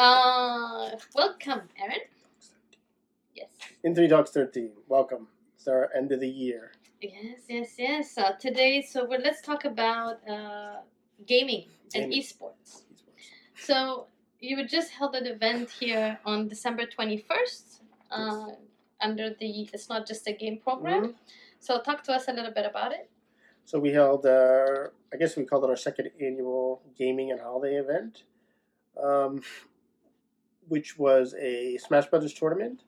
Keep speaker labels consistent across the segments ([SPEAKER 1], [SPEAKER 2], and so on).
[SPEAKER 1] Uh, welcome, Aaron. Yes.
[SPEAKER 2] In Three Talks 13. Welcome. It's our end of the year.
[SPEAKER 1] Yes, yes, yes. Uh, today, so let's talk about uh, gaming and
[SPEAKER 2] Gaming.
[SPEAKER 1] esports. So you just held an event here on December twenty first, uh, under the It's Not Just a Game program.
[SPEAKER 2] Mhm.
[SPEAKER 1] So talk to us a little bit about it.
[SPEAKER 2] So we held, uh, I guess we called it our second annual gaming and holiday event, um, which was a Smash Brothers tournament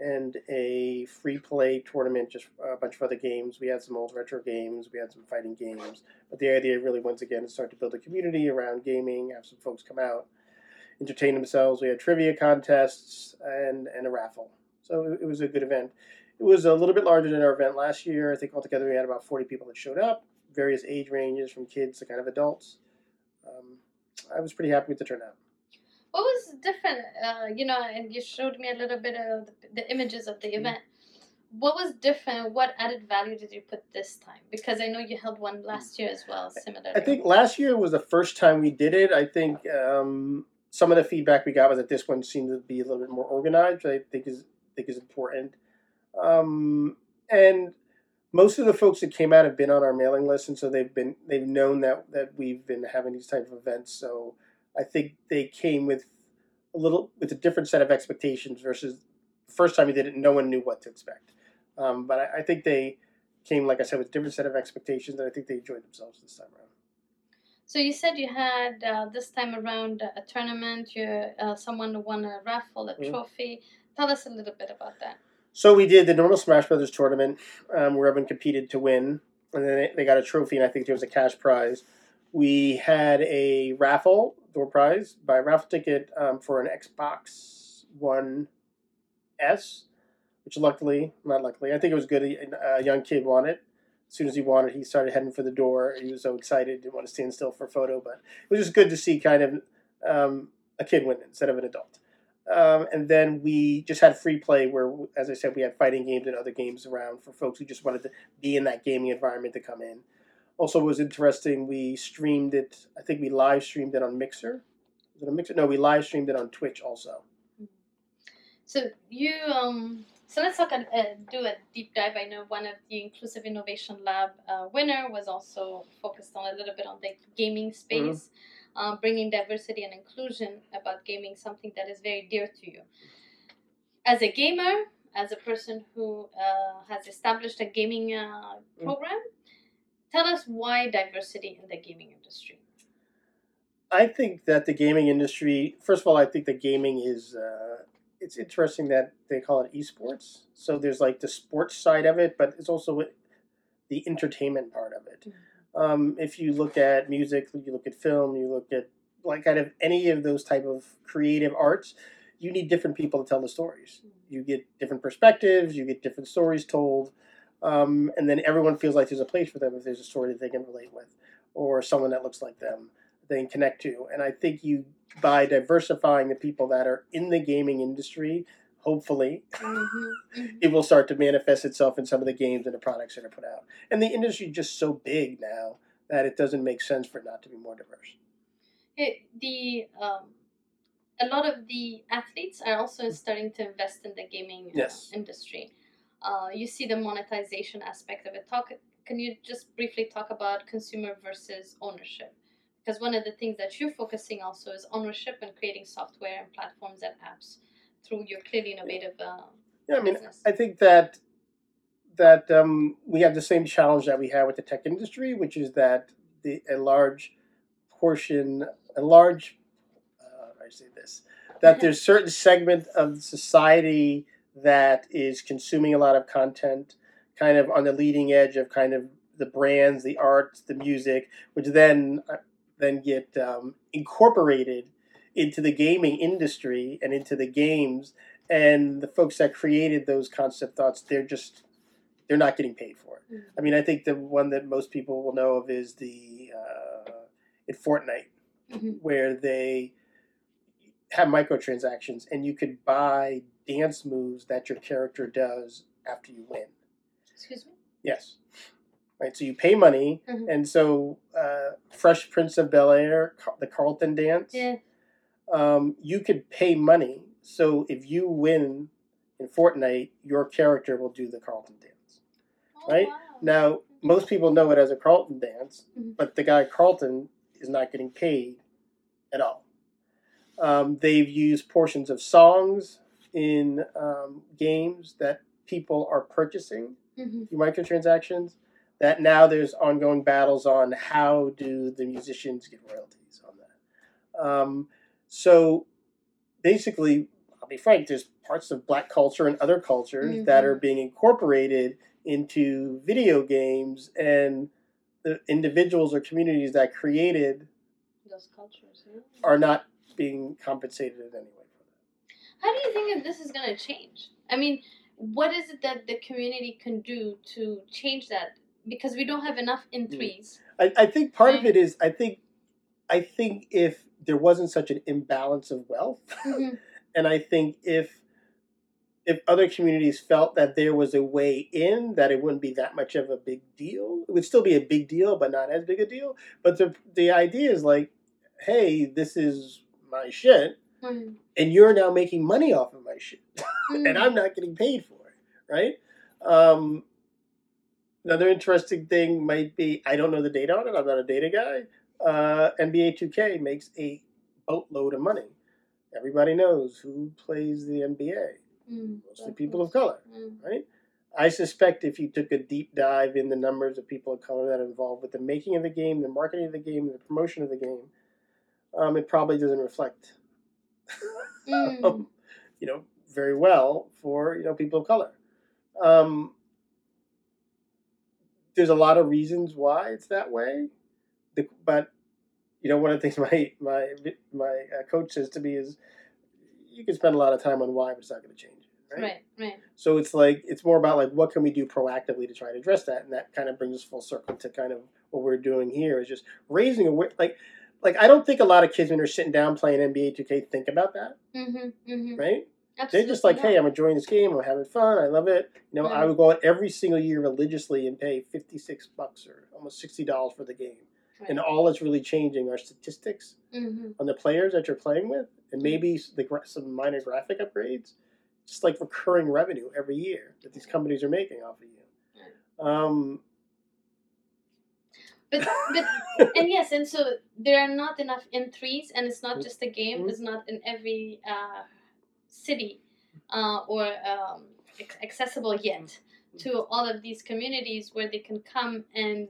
[SPEAKER 2] and a free play tournament, just a bunch of other games. We had some old retro games, we had some fighting games. But the idea really, once again, is start to build a community around gaming, have some folks come out, entertain themselves. We had trivia contests and, and a raffle. So it, it was a good event. It was a little bit larger than our event last year. I think altogether we had about 40 people that showed up, various age ranges from kids to kind of adults. Um, I was pretty happy with the turnout.
[SPEAKER 1] What was different? Uh, you know, and you showed me a little bit of the, the images of the
[SPEAKER 2] Mhm.
[SPEAKER 1] event. What was different? What added value did you put this time? Because I know you held one last year as well, similarly.
[SPEAKER 2] I think last year was the first time we did it. I think um, some of the feedback we got was that this one seemed to be a little bit more organized, which I think is think is important. Um, and most of the folks that came out have been on our mailing list, and so they've been they've known that that we've been having these type of events. So I think they came with a little with a different set of expectations versus the first time we did it. No one knew what to expect, um, but I, I think they came, like I said, with a different set of expectations, and I think they enjoyed themselves this time around.
[SPEAKER 1] So you said you had uh, this time around a tournament. You uh, someone won a raffle, a
[SPEAKER 2] Mhm.
[SPEAKER 1] trophy. Tell us a little bit about that.
[SPEAKER 2] So we did the normal Smash Brothers tournament, um, where everyone competed to win, and then they, they got a trophy, and I think there was a cash prize. We had a raffle door prize, by raffle ticket um, for an Xbox One S, which luckily, not luckily, I think it was good. A, a young kid won it. As soon as he won it, he started heading for the door. He was so excited, didn't want to stand still for a photo, but it was just good to see kind of um, a kid win instead of an adult. Um, and then we just had free play where, as I said, we had fighting games and other games around for folks who just wanted to be in that gaming environment to come in. Also, it was interesting. We streamed it. I think we live streamed it on Mixer. Was it a Mixer? No, we live streamed it on Twitch also.
[SPEAKER 1] So you um. So let's talk and uh, do a deep dive. I know one of the Inclusive Innovation Lab uh, winner was also focused on a little bit on the gaming space, um, bringing diversity and inclusion about gaming, something that is very dear to you. As a gamer, as a person who uh, has established a gaming uh,
[SPEAKER 2] Mm.
[SPEAKER 1] Tell us why diversity in the gaming industry.
[SPEAKER 2] I think that the gaming industry, first of all, I think that gaming is, uh, it's interesting that they call it esports. So there's like the sports side of it, but it's also the entertainment part of it. Um, if you look at music, you look at film, you look at like kind of any of those type of creative arts, you need different people to tell the stories. You get different perspectives, you get different stories told, um, and then everyone feels like there's a place for them if there's a story that they can relate with, or someone that looks like them they can connect to. And I think you by diversifying the people that are in the gaming industry, hopefully
[SPEAKER 1] Mhm.
[SPEAKER 2] it will start to manifest itself in some of the games and the products that are put out. And the industry is just so big now that it doesn't make sense for it not to be more diverse.
[SPEAKER 1] It, the um, a lot of the athletes are also starting to invest in the gaming uh,
[SPEAKER 2] Yes.
[SPEAKER 1] industry. Uh, you see the monetization aspect of it. Talk. Can you just briefly talk about consumer versus ownership? Because one of the things that you're focusing also is ownership and creating software and platforms and apps through your clearly innovative uh,
[SPEAKER 2] Yeah, I mean,
[SPEAKER 1] business.
[SPEAKER 2] I think that that um, we have the same challenge that we have with the tech industry, which is that the a large portion, a large, uh, I say this, that there's certain segment of society that is consuming a lot of content, kind of on the leading edge of kind of the brands, the arts, the music, which then uh, then get um, incorporated into the gaming industry and into the games and the folks that created those concept thoughts they're just they're not getting paid for it
[SPEAKER 1] Mhm.
[SPEAKER 2] i mean i think the one that most people will know of is the uh, in fortnite
[SPEAKER 1] Mhm.
[SPEAKER 2] where they have microtransactions and you could buy dance moves that your character does after you win
[SPEAKER 1] Excuse me.
[SPEAKER 2] yes right so you pay money
[SPEAKER 1] Mhm.
[SPEAKER 2] and so uh, fresh prince of bel air the carlton dance
[SPEAKER 1] Yeah.
[SPEAKER 2] um, you could pay money. So if you win in Fortnite, your character will do the Carlton dance.
[SPEAKER 1] Oh,
[SPEAKER 2] Right?
[SPEAKER 1] wow.
[SPEAKER 2] Now, most people know it as a Carlton dance,
[SPEAKER 1] Mhm.
[SPEAKER 2] but the guy Carlton is not getting paid at all. Um, they've used portions of songs in um, games that people are purchasing
[SPEAKER 1] Mhm.
[SPEAKER 2] through microtransactions. That now there's ongoing battles on how do the musicians get royalties on that. Um, so basically, I'll be frank, there's parts of black culture and other cultures that
[SPEAKER 1] Mhm.
[SPEAKER 2] are being incorporated into video games, and the individuals or communities that created
[SPEAKER 1] Those cultures. Yeah.
[SPEAKER 2] are not being compensated in any way for that.
[SPEAKER 1] How do you think that this is going to change? I mean, what is it that the community can do to change that? Because we don't have enough in
[SPEAKER 2] Mm.
[SPEAKER 1] threes.
[SPEAKER 2] I, I think part of it is I think I think if there wasn't such an imbalance of wealth,
[SPEAKER 1] Mhm.
[SPEAKER 2] and I think if if other communities felt that there was a way in, that it wouldn't be that much of a big deal. It would still be a big deal, but not as big a deal. But the the idea is like, hey, this is my shit,
[SPEAKER 1] Mhm.
[SPEAKER 2] and you're now making money off of my shit, and
[SPEAKER 1] Mhm.
[SPEAKER 2] I'm not getting paid for it, right? Um, another interesting thing might be I don't know the data on it. I'm not a data guy. Uh, NBA 2K makes a boatload of money. Everybody knows who plays the NBA.
[SPEAKER 1] Mm.
[SPEAKER 2] Mostly people of color,
[SPEAKER 1] Mm.
[SPEAKER 2] right? I suspect if you took a deep dive in the numbers of people of color that are involved with the making of the game, the marketing of the game, the promotion of the game, um, it probably doesn't reflect,
[SPEAKER 1] Mm.
[SPEAKER 2] you know, very well for you know people of color. Um, there's a lot of reasons why it's that way, the, but you know, one of the things my my my uh, coach says to me is, you can spend a lot of time on why, but it's not going to change it,
[SPEAKER 1] Right, right.
[SPEAKER 2] so it's like it's more about like what can we do proactively to try to address that, and that kind of brings us full circle to kind of what we're doing here is just raising aware. Like, like I don't think a lot of kids when they're sitting down playing NBA 2K think about that,
[SPEAKER 1] Mm-hmm, mm-hmm.
[SPEAKER 2] right? They're just like,
[SPEAKER 1] not.
[SPEAKER 2] hey, I'm enjoying this game, I'm having fun, I love it. You know, I
[SPEAKER 1] Mhm.
[SPEAKER 2] would go out every single year religiously and pay 56 bucks or almost 60 dollars for the game, and all that's really changing are statistics
[SPEAKER 1] Mm-hmm.
[SPEAKER 2] on the players that you're playing with, and maybe the some minor graphic upgrades, just like recurring revenue every year that these companies are making off of you. Um,
[SPEAKER 1] But but and yes, and so there are not enough in threes, and it's not just a game. It's not in every uh, city uh, or um, accessible yet to all of these communities where they can come and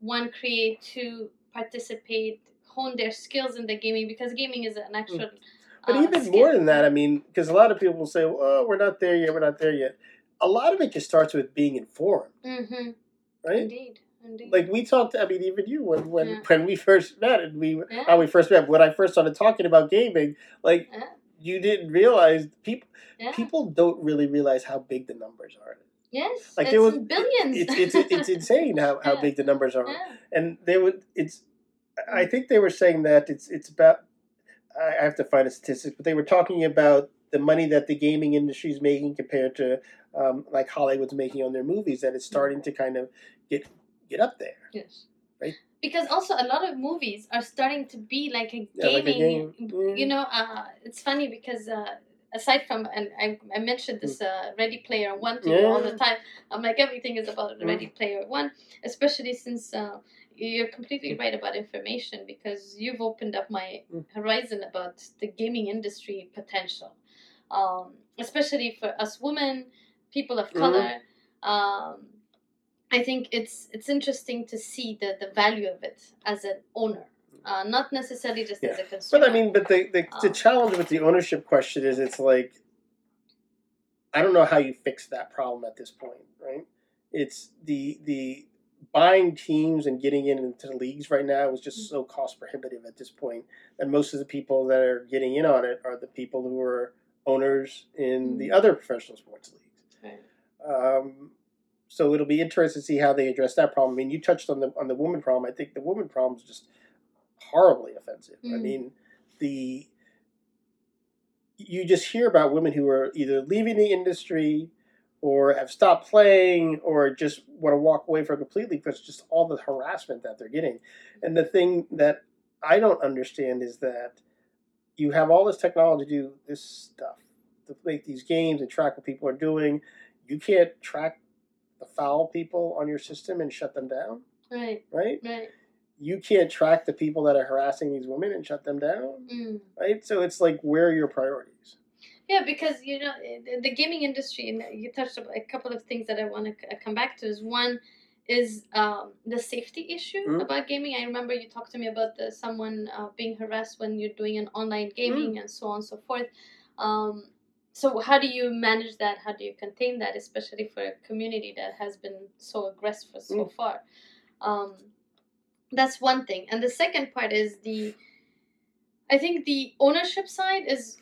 [SPEAKER 1] one create, two participate, hone their skills in the gaming because gaming is an actual.
[SPEAKER 2] but
[SPEAKER 1] uh,
[SPEAKER 2] even
[SPEAKER 1] skill.
[SPEAKER 2] more than that, I mean, because a lot of people will say, "Well, we're not there yet. We're not there yet." A lot of it just starts with being informed,
[SPEAKER 1] Mhm.
[SPEAKER 2] right?
[SPEAKER 1] Indeed, indeed.
[SPEAKER 2] Like we talked. I mean, even you when when
[SPEAKER 1] Yeah.
[SPEAKER 2] when we first met and we
[SPEAKER 1] Yeah.
[SPEAKER 2] how we first met when I first started talking about gaming, like
[SPEAKER 1] Yeah.
[SPEAKER 2] you didn't realize people people don't really realize how big the numbers are.
[SPEAKER 1] yes,
[SPEAKER 2] Like
[SPEAKER 1] it's
[SPEAKER 2] there was
[SPEAKER 1] billions.
[SPEAKER 2] It's it's it's insane how, how big the numbers are. and they would it's i think they were saying that it's it's about i I have to find a statistic but they were talking about the money that the gaming industry is making compared to um, like hollywood's making on their movies that it's starting to kind of get get up there
[SPEAKER 1] Yes.
[SPEAKER 2] Right?
[SPEAKER 1] Because also a lot of movies are starting to be like a
[SPEAKER 2] Yeah, like a
[SPEAKER 1] gaming.
[SPEAKER 2] game.
[SPEAKER 1] You know, uh, it's funny because uh, aside from and I, I mentioned this uh, Ready Player One to you all the. Time. I'm like everything is about
[SPEAKER 2] Mm.
[SPEAKER 1] Ready Player One, especially since. Uh, you're completely right about information because you've opened up my
[SPEAKER 2] Mm.
[SPEAKER 1] horizon about the gaming industry potential, um, especially for us women, people of
[SPEAKER 2] Mhm.
[SPEAKER 1] color. Um, I think it's it's interesting to see the, the value of it as an owner, uh, not necessarily just as a consumer.
[SPEAKER 2] but i mean but the the, the
[SPEAKER 1] Um,
[SPEAKER 2] challenge with the ownership question is it's like i don't know how you fix that problem at this point right it's the the buying teams and getting in into the leagues right now is just so cost prohibitive at this point. and most of the people that are getting in on it are the people who are owners in the
[SPEAKER 1] Mm.
[SPEAKER 2] other professional sports leagues
[SPEAKER 1] Right.
[SPEAKER 2] um, so it'll be interesting to see how they address that problem. I mean, you touched on the on the woman problem. I think the woman problem is just horribly offensive. I
[SPEAKER 1] Mm.
[SPEAKER 2] mean, the you just hear about women who are either leaving the industry or have stopped playing or just want to walk away from it completely because just all the harassment that they're getting. And the thing that I don't understand is that you have all this technology to do this stuff to make these games and track what people are doing. You can't track the foul people on your system and shut them down,
[SPEAKER 1] Right.
[SPEAKER 2] right?
[SPEAKER 1] Right.
[SPEAKER 2] You can't track the people that are harassing these women and shut them down,
[SPEAKER 1] Mm.
[SPEAKER 2] right? So it's like where are your priorities?
[SPEAKER 1] Yeah, because you know the- the gaming industry, and you touched on a couple of things that I want to come back to. Is one is um, the safety issue
[SPEAKER 2] Mhm.
[SPEAKER 1] about gaming. I remember you talked to me about the, someone uh, being harassed when you're doing an online gaming and so on and so forth. Um, so how do you manage that? How do you contain that, especially for a community that has been so aggressive so
[SPEAKER 2] Mm.
[SPEAKER 1] far? Um, that's one thing, and the second part is the. I think the ownership side is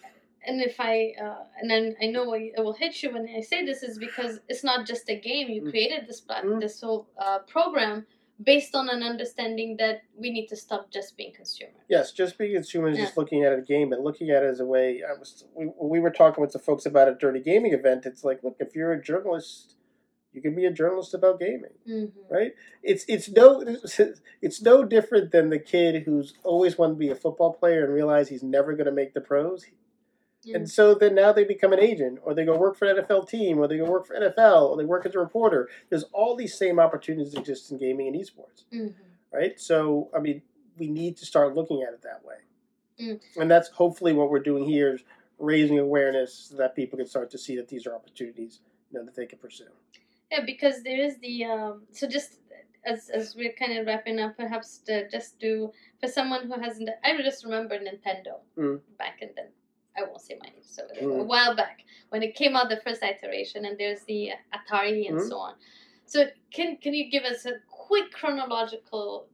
[SPEAKER 1] and if I uh, and then I know it will hit you when I say this is because it's not just a game. You
[SPEAKER 2] Mm.
[SPEAKER 1] created this
[SPEAKER 2] Mm.
[SPEAKER 1] this whole uh, program based on an understanding that we need to stop just being consumers.
[SPEAKER 2] Yes, just being consumers,
[SPEAKER 1] Yeah.
[SPEAKER 2] just looking at a game, but looking at it as a way. I was we, we were talking with the folks about a dirty gaming event. It's like, look, if you're a journalist, you can be a journalist about gaming,
[SPEAKER 1] Mm-hmm.
[SPEAKER 2] right? It's it's no it's no different than the kid who's always wanted to be a football player and realize he's never going to make the pros.
[SPEAKER 1] Yeah.
[SPEAKER 2] And so then now they become an agent, or they go work for an NFL team, or they go work for NFL, or they work as a reporter. There's all these same opportunities that exist in gaming and esports
[SPEAKER 1] hmm
[SPEAKER 2] right? So, I mean, we need to start looking at it that way.
[SPEAKER 1] Mm.
[SPEAKER 2] And that's hopefully what we're doing here is raising awareness so that people can start to see that these are opportunities you know, that they can pursue.
[SPEAKER 1] Yeah, because there is the um, so just as as we're kind of wrapping up, perhaps to just do for someone who hasn't. I just remember Nintendo
[SPEAKER 2] Mm.
[SPEAKER 1] back in the. I won't say my age, so a
[SPEAKER 2] Mm.
[SPEAKER 1] while back when it came out the first iteration, and there's the Atari and
[SPEAKER 2] Mm.
[SPEAKER 1] so on. So can can you give us a quick chronological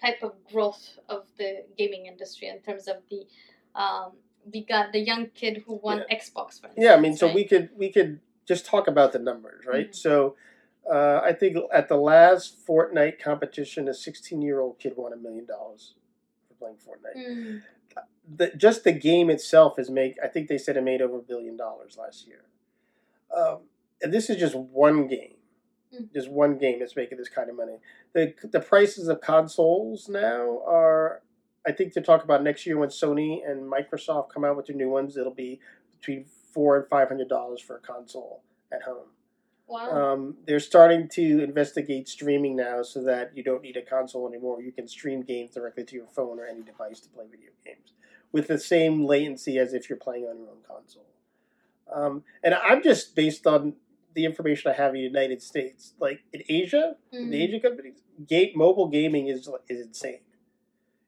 [SPEAKER 1] type of growth of the gaming industry in terms of the um, the guy, the young kid who won Xbox, for instance?
[SPEAKER 2] Yeah, I mean, so
[SPEAKER 1] right?
[SPEAKER 2] we could we could just talk about the numbers, right?
[SPEAKER 1] Mhm.
[SPEAKER 2] So, uh, I think at the last Fortnite competition, a 16 year old kid won a million dollars for playing Fortnite.
[SPEAKER 1] Mm.
[SPEAKER 2] The just the game itself is make I think they said it made over a billion dollars last year. Um, and this is just one game,
[SPEAKER 1] Mm.
[SPEAKER 2] just one game that's making this kind of money. the The prices of consoles now are, I think, to talk about next year when Sony and Microsoft come out with their new ones, it'll be between four and five hundred dollars for a console at home.
[SPEAKER 1] Wow.
[SPEAKER 2] Um, they're starting to investigate streaming now, so that you don't need a console anymore. You can stream games directly to your phone or any device to play video games with the same latency as if you're playing on your own console. Um, and I'm just based on the information I have in the United States. Like in Asia,
[SPEAKER 1] Mm.
[SPEAKER 2] the Asian companies, game, mobile gaming is is insane.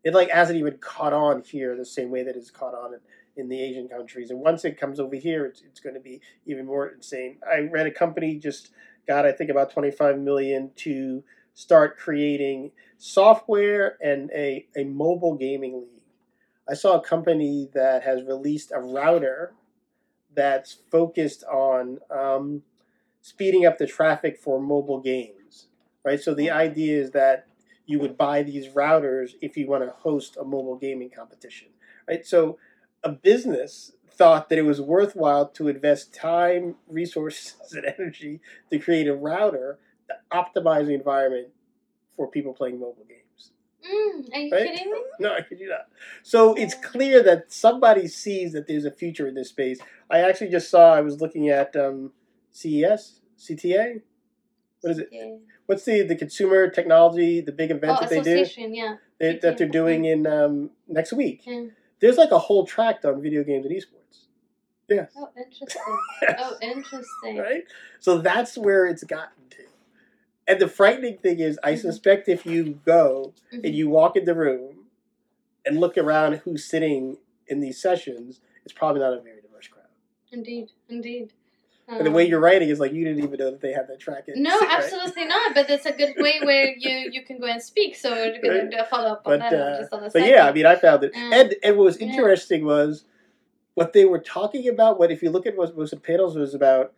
[SPEAKER 2] It like hasn't even caught on here the same way that it's caught on in, in the Asian countries. And once it comes over here, it's, it's going to be even more insane. I read a company just got I think about 25 million to start creating software and a, a mobile gaming league. I saw a company that has released a router that's focused on um, speeding up the traffic for mobile games, right? So the idea is that you would buy these routers if you want to host a mobile gaming competition, right? So a business thought that it was worthwhile to invest time, resources, and energy to create a router to optimize the environment for people playing mobile games.
[SPEAKER 1] Mm, are you
[SPEAKER 2] Right?
[SPEAKER 1] kidding me?
[SPEAKER 2] No, I kid you not. So it's clear that somebody sees that there's a future in this space. I actually just saw. I was looking at um, CES, CTA. What is it?
[SPEAKER 1] Yeah.
[SPEAKER 2] What's the the consumer technology, the big event
[SPEAKER 1] Oh,
[SPEAKER 2] that they do
[SPEAKER 1] association, yeah.
[SPEAKER 2] they, that they're doing in um, next week?
[SPEAKER 1] yeah.
[SPEAKER 2] There's like a whole tract on video games and esports. Yes.
[SPEAKER 1] Oh, interesting.
[SPEAKER 2] Yes.
[SPEAKER 1] Oh, interesting.
[SPEAKER 2] right? So that's where it's gotten to. And the frightening thing is, I
[SPEAKER 1] Mhm.
[SPEAKER 2] suspect if you go and you walk in the room and look around who's sitting in these sessions, it's probably not a very diverse crowd.
[SPEAKER 1] Indeed, indeed.
[SPEAKER 2] And the way
[SPEAKER 1] Um,
[SPEAKER 2] you're writing is like you didn't even know that they had that track in.
[SPEAKER 1] No,
[SPEAKER 2] right?
[SPEAKER 1] absolutely not. But it's a good way where you you can go and speak. So we're gonna
[SPEAKER 2] Right.
[SPEAKER 1] do a follow up on
[SPEAKER 2] But,
[SPEAKER 1] that
[SPEAKER 2] uh,
[SPEAKER 1] just on the
[SPEAKER 2] But yeah, I mean, I found it,
[SPEAKER 1] Mm.
[SPEAKER 2] and and what was
[SPEAKER 1] Yeah.
[SPEAKER 2] interesting was what they were talking about. What if you look at what most of the panels was about,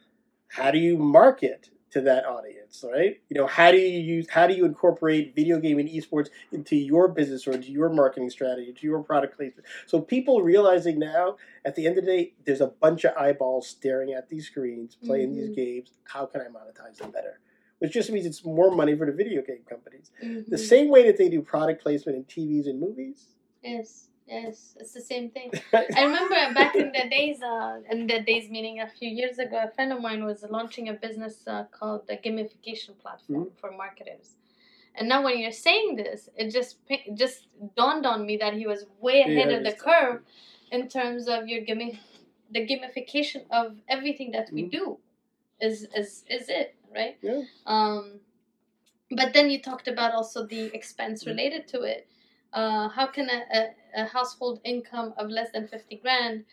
[SPEAKER 2] how do you market to that audience, right? You know, how do you use, how do you incorporate video game and esports into your business or into your marketing strategy, to your product placement? So people realizing now, at the end of the day, there's a bunch of eyeballs staring at these screens, playing these
[SPEAKER 1] Mhm.
[SPEAKER 2] games. How can I monetize them better? Which just means it's more money for the video game companies.
[SPEAKER 1] Mhm.
[SPEAKER 2] The same way that they do product placement in TVs and movies,
[SPEAKER 1] Yes. Yes, it's the same thing. I remember back in the days, uh, in the days meaning a few years ago, a friend of mine was launching a business uh, called the gamification platform for marketers. And now, when you're saying this, it just it just dawned on me that he was way ahead
[SPEAKER 2] Yeah,
[SPEAKER 1] of the curve in terms of your gami- the gamification of everything that we
[SPEAKER 2] Mhm.
[SPEAKER 1] do. Is is is it right?
[SPEAKER 2] Yeah.
[SPEAKER 1] Um, but then you talked about also the expense
[SPEAKER 2] Mm-hmm.
[SPEAKER 1] related to it. Uh, how can a, a, household income of less than 50 grand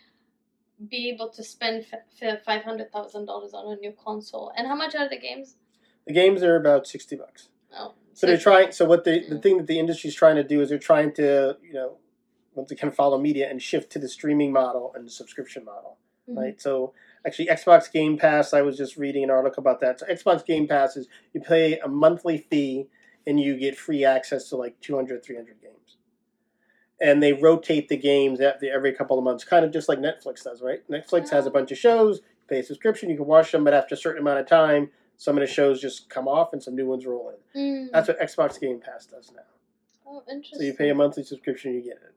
[SPEAKER 1] be able to spend f- $500,000 on a new console? And how much are the games?
[SPEAKER 2] The games are about sixty bucks.
[SPEAKER 1] Oh,
[SPEAKER 2] So they're trying. So what the the
[SPEAKER 1] Mhm.
[SPEAKER 2] thing that the industry is trying to do is they're trying to you know once again follow media and shift to the streaming model and the subscription model,
[SPEAKER 1] Mhm.
[SPEAKER 2] right? So actually, Xbox Game Pass. I was just reading an article about that. So Xbox Game Pass is you pay a monthly fee and you get free access to like 200, 300 games. And they rotate the games every couple of months, kind of just like Netflix does, right? Netflix has a bunch of shows, pay a subscription, you can watch them, but after a certain amount of time, some of the shows just come off and some new ones roll in.
[SPEAKER 1] Mm.
[SPEAKER 2] That's what Xbox Game Pass does now.
[SPEAKER 1] Oh, interesting.
[SPEAKER 2] So you pay a monthly subscription, you get it.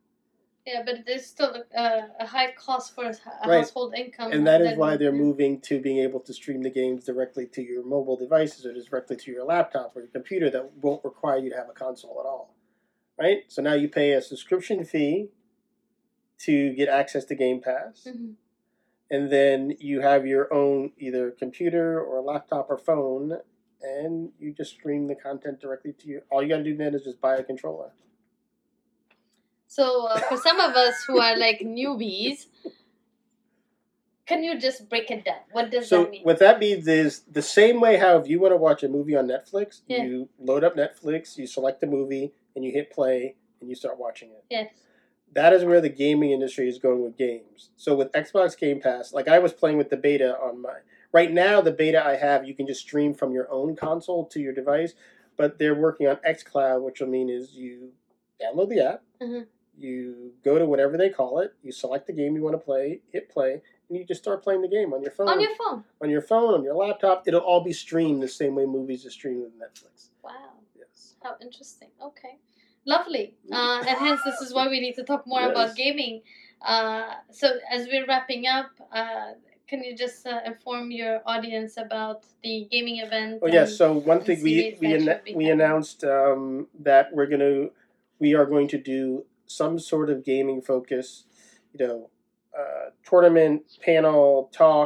[SPEAKER 1] Yeah, but there's still a, a high cost for a a
[SPEAKER 2] Right.
[SPEAKER 1] household income.
[SPEAKER 2] And that is why they're moving to being able to stream the games directly to your mobile devices or directly to your laptop or your computer that won't require you to have a console at all. Right? So now you pay a subscription fee to get access to Game Pass.
[SPEAKER 1] Mhm.
[SPEAKER 2] And then you have your own either computer or laptop or phone and you just stream the content directly to you. All you got to do then is just buy a controller.
[SPEAKER 1] So uh, for some of us who are like newbies, can you just break it down? What does
[SPEAKER 2] So
[SPEAKER 1] that mean?
[SPEAKER 2] what that means is the same way how if you want to watch a movie on Netflix,
[SPEAKER 1] Yeah.
[SPEAKER 2] you load up Netflix, you select the movie, and you hit play, and you start watching it.
[SPEAKER 1] yes.
[SPEAKER 2] That is where the gaming industry is going with games. So with Xbox Game Pass, like I was playing with the beta on my right now, the beta I have, you can just stream from your own console to your device, but they're working on XCloud, which will mean is you download the app,
[SPEAKER 1] Mhm.
[SPEAKER 2] you go to whatever they call it, you select the game you want to play, hit play, and you just start playing the game on your phone
[SPEAKER 1] On your phone.
[SPEAKER 2] on your phone, on your laptop. It'll all be streamed the same way movies are streamed with Netflix.
[SPEAKER 1] Wow. How interesting. Okay. Lovely. Uh, and hence, this is why we need to talk more
[SPEAKER 2] Yes.
[SPEAKER 1] about gaming. Uh, so, as we're wrapping up, uh, can you just uh, inform your audience about the gaming event?
[SPEAKER 2] Oh yes.
[SPEAKER 1] and-
[SPEAKER 2] So one thing we we
[SPEAKER 1] that
[SPEAKER 2] anna-
[SPEAKER 1] should be
[SPEAKER 2] we announced um, that we're gonna we are going to do some sort of gaming focus, you know, uh, tournament panel talk